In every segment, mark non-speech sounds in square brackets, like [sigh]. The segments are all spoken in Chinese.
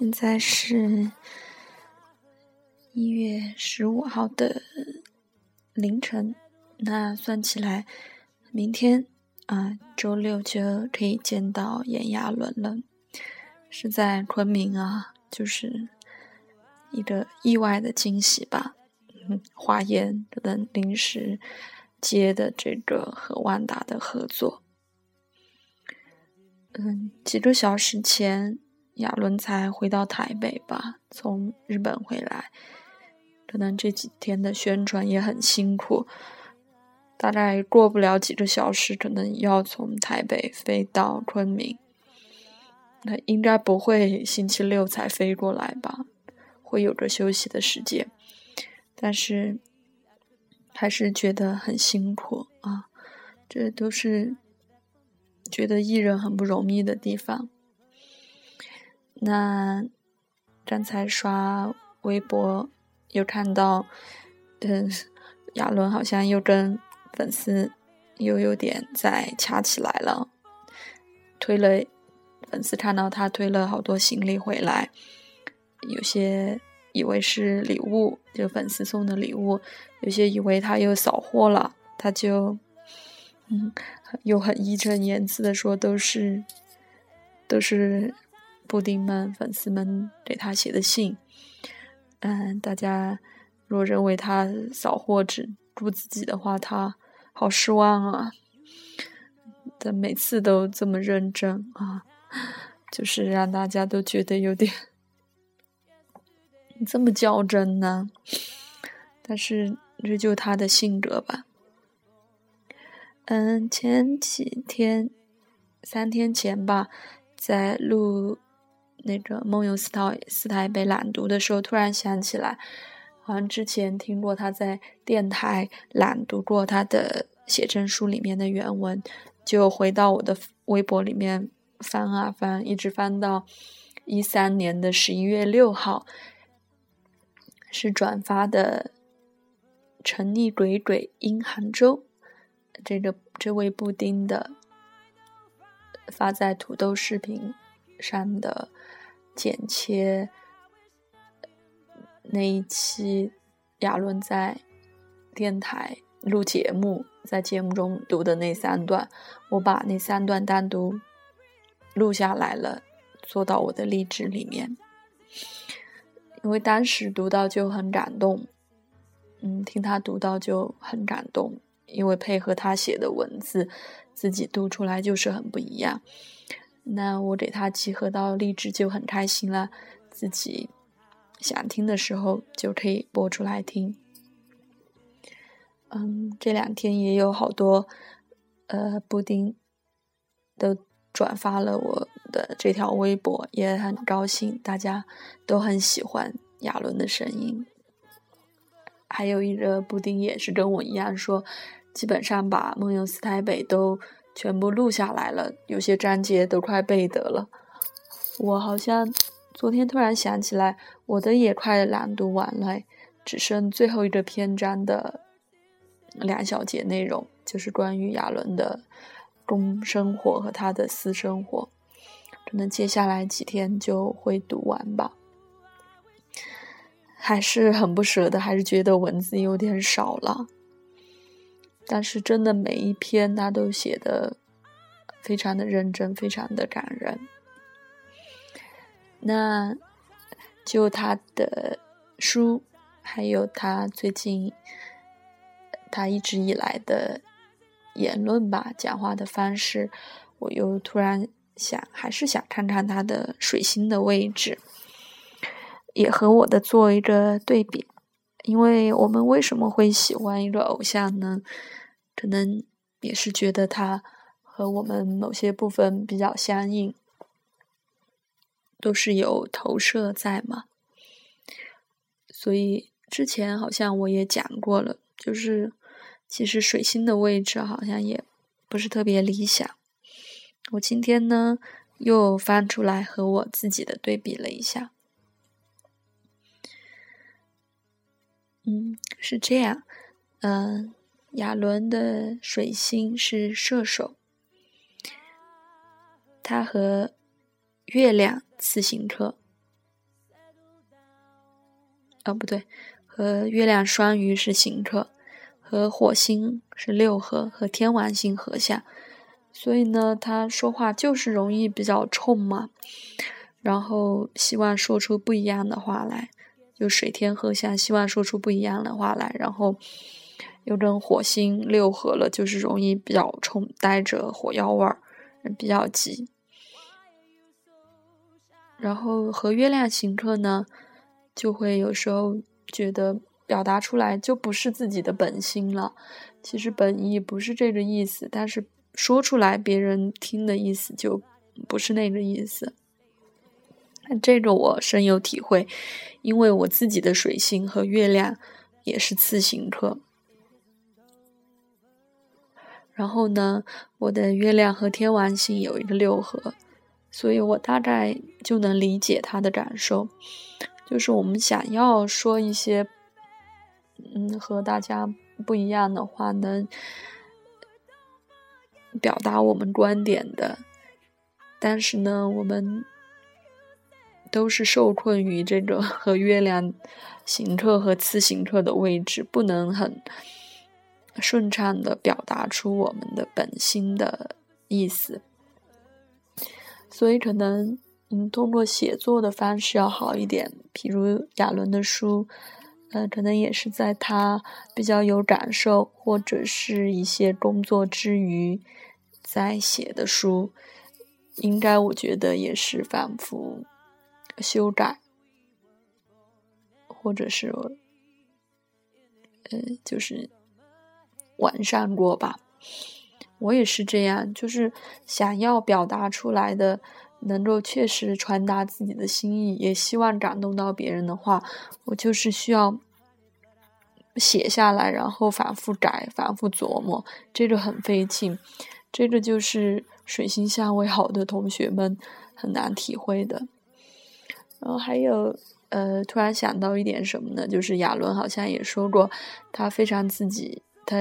现在是一月十五号的凌晨，那算起来，明天啊，周六就可以见到炎亚纶了，是在昆明啊，就是一个意外的惊喜吧。[laughs] 嗯，华研等临时接的这个和万达的合作，嗯，几个小时前。亚伦才回到台北吧，从日本回来，可能这几天的宣传也很辛苦，大概过不了几个小时，可能要从台北飞到昆明。那应该不会星期六才飞过来吧？会有个休息的时间，但是还是觉得很辛苦啊，这都是觉得艺人很不容易的地方。那刚才刷微博，又看到，嗯，亚伦好像又跟粉丝又有点在掐起来了，推了粉丝看到他推了好多行李回来，有些以为是礼物，就粉丝送的礼物，有些以为他又扫货了，他就，嗯，又很义正言辞的说都是，都是。布丁们、粉丝们给他写的信，嗯，大家若认为他扫货只顾自己的话，他好失望啊！他每次都这么认真啊，就是让大家都觉得有点这么较真呢。但是这就他的性格吧。嗯，前几天、三天前吧，在录。那个梦游四台四台北朗读的时候，突然想起来，好像之前听过他在电台朗读过他的写真书里面的原文，就回到我的微博里面翻啊翻，一直翻到一三年的十一月六号，是转发的“沉溺鬼鬼 in 杭州”这个这位布丁的发在土豆视频山的。剪切那一期，亚伦在电台录节目，在节目中读的那三段，我把那三段单独录下来了，做到我的励志里面。因为当时读到就很感动，嗯，听他读到就很感动，因为配合他写的文字，自己读出来就是很不一样。那我给他集合到励志就很开心了，自己想听的时候就可以播出来听。嗯，这两天也有好多呃布丁都转发了我的这条微博，也很高兴，大家都很喜欢亚伦的声音。还有一个布丁也是跟我一样说，基本上把梦游四台北都。全部录下来了，有些章节都快背得了。我好像昨天突然想起来，我的也快朗读完了，只剩最后一个篇章的两小节内容，就是关于亚伦的公生活和他的私生活。可能接下来几天就会读完吧。还是很不舍得，还是觉得文字有点少了。但是真的每一篇他都写的非常的认真，非常的感人。那就他的书，还有他最近他一直以来的言论吧，讲话的方式，我又突然想，还是想看看他的水星的位置，也和我的做一个对比。因为我们为什么会喜欢一个偶像呢？可能也是觉得他和我们某些部分比较相应，都是有投射在嘛。所以之前好像我也讲过了，就是其实水星的位置好像也不是特别理想。我今天呢又翻出来和我自己的对比了一下。嗯，是这样，嗯，亚伦的水星是射手，他和月亮次行客，啊不对，和月亮双鱼是行克，和火星是六合，和天王星合相，所以呢，他说话就是容易比较冲嘛，然后希望说出不一样的话来，就水天合相，希望说出不一样的话来，然后又跟火星六合了，就是容易比较冲，带着火药味儿，比较急。然后和月亮行克呢，就会有时候觉得表达出来就不是自己的本心了。其实本意不是这个意思，但是说出来别人听的意思就不是那个意思。这个我深有体会，因为我自己的水星和月亮也是次行克。然后呢，我的月亮和天王星有一个六合。所以我大概就能理解他的感受，就是我们想要说一些，嗯，和大家不一样的话，能表达我们观点的，但是呢，我们都是受困于这个 [laughs] 和月亮行克和次行克的位置，不能很顺畅的表达出我们的本心的意思。所以可能，嗯，通过写作的方式要好一点。譬如亚伦的书，呃，可能也是在他比较有感受，或者是一些工作之余在写的书，应该我觉得也是反复修改，或者是，呃，就是完善过吧。我也是这样，就是想要表达出来的，能够确实传达自己的心意，也希望感动到别人的话，我就是需要写下来，然后反复改、反复琢磨，这个很费劲。这个就是水星相位好的同学们很难体会的。然后还有，呃，突然想到一点什么呢？就是亚伦好像也说过，他非常自己，他。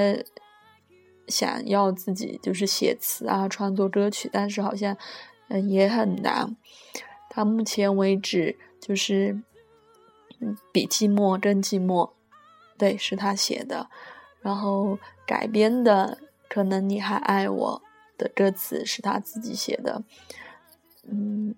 想要自己就是写词啊，创作歌曲，但是好像嗯也很难。他目前为止，就是嗯比寂寞更寂寞，对，是他写的。然后改编的可能你还爱我的歌词是他自己写的。嗯，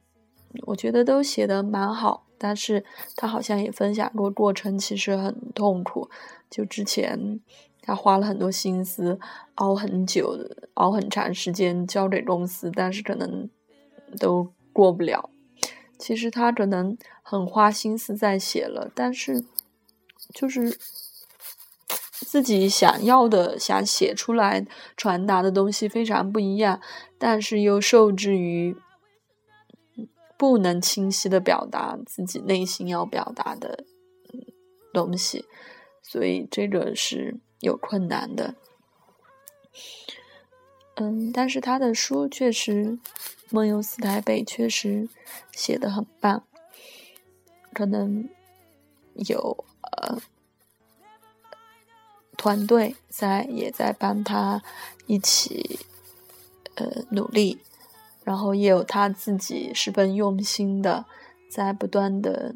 我觉得都写的蛮好，但是他好像也分享过过程，其实很痛苦。就之前。他花了很多心思，熬很久，熬很长时间交给公司，但是可能都过不了。其实他可能很花心思在写了，但是就是自己想要的、想写出来传达的东西非常不一样，但是又受制于不能清晰的表达自己内心要表达的东西，所以这个是。有困难的，嗯，但是他的书确实，《梦游四台北》确实写的很棒，可能有呃团队在也在帮他一起呃努力，然后也有他自己十分用心的在不断的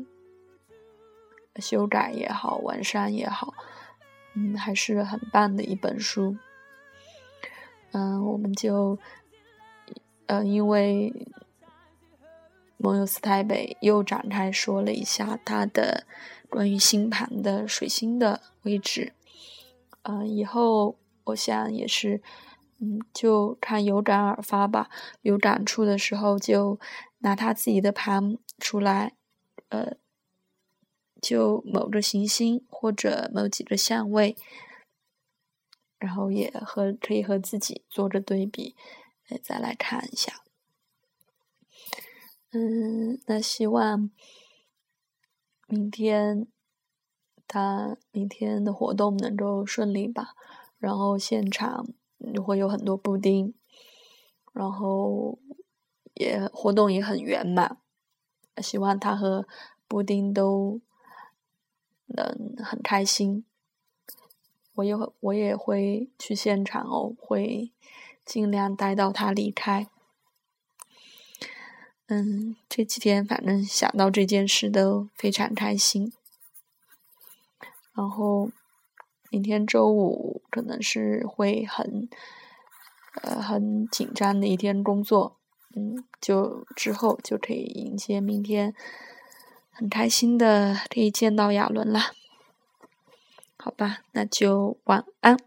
修改也好，完善也好。嗯，还是很棒的一本书。嗯，我们就，呃，因为梦游斯台北又展开说了一下他的关于星盘的水星的位置。嗯，以后我想也是，嗯，就看有感而发吧。有感触的时候就拿他自己的盘出来，呃。就某个行星或者某几个相位，然后也和可以和自己做着对比，再来看一下。嗯，那希望明天他明天的活动能够顺利吧。然后现场会有很多布丁，然后也活动也很圆满。希望他和布丁都。能很开心，我也我也会去现场哦，会尽量待到他离开。嗯，这几天反正想到这件事都非常开心。然后明天周五可能是会很呃很紧张的一天工作，嗯，就之后就可以迎接明天，很开心的可以见到亚伦了。好吧，那就晚安。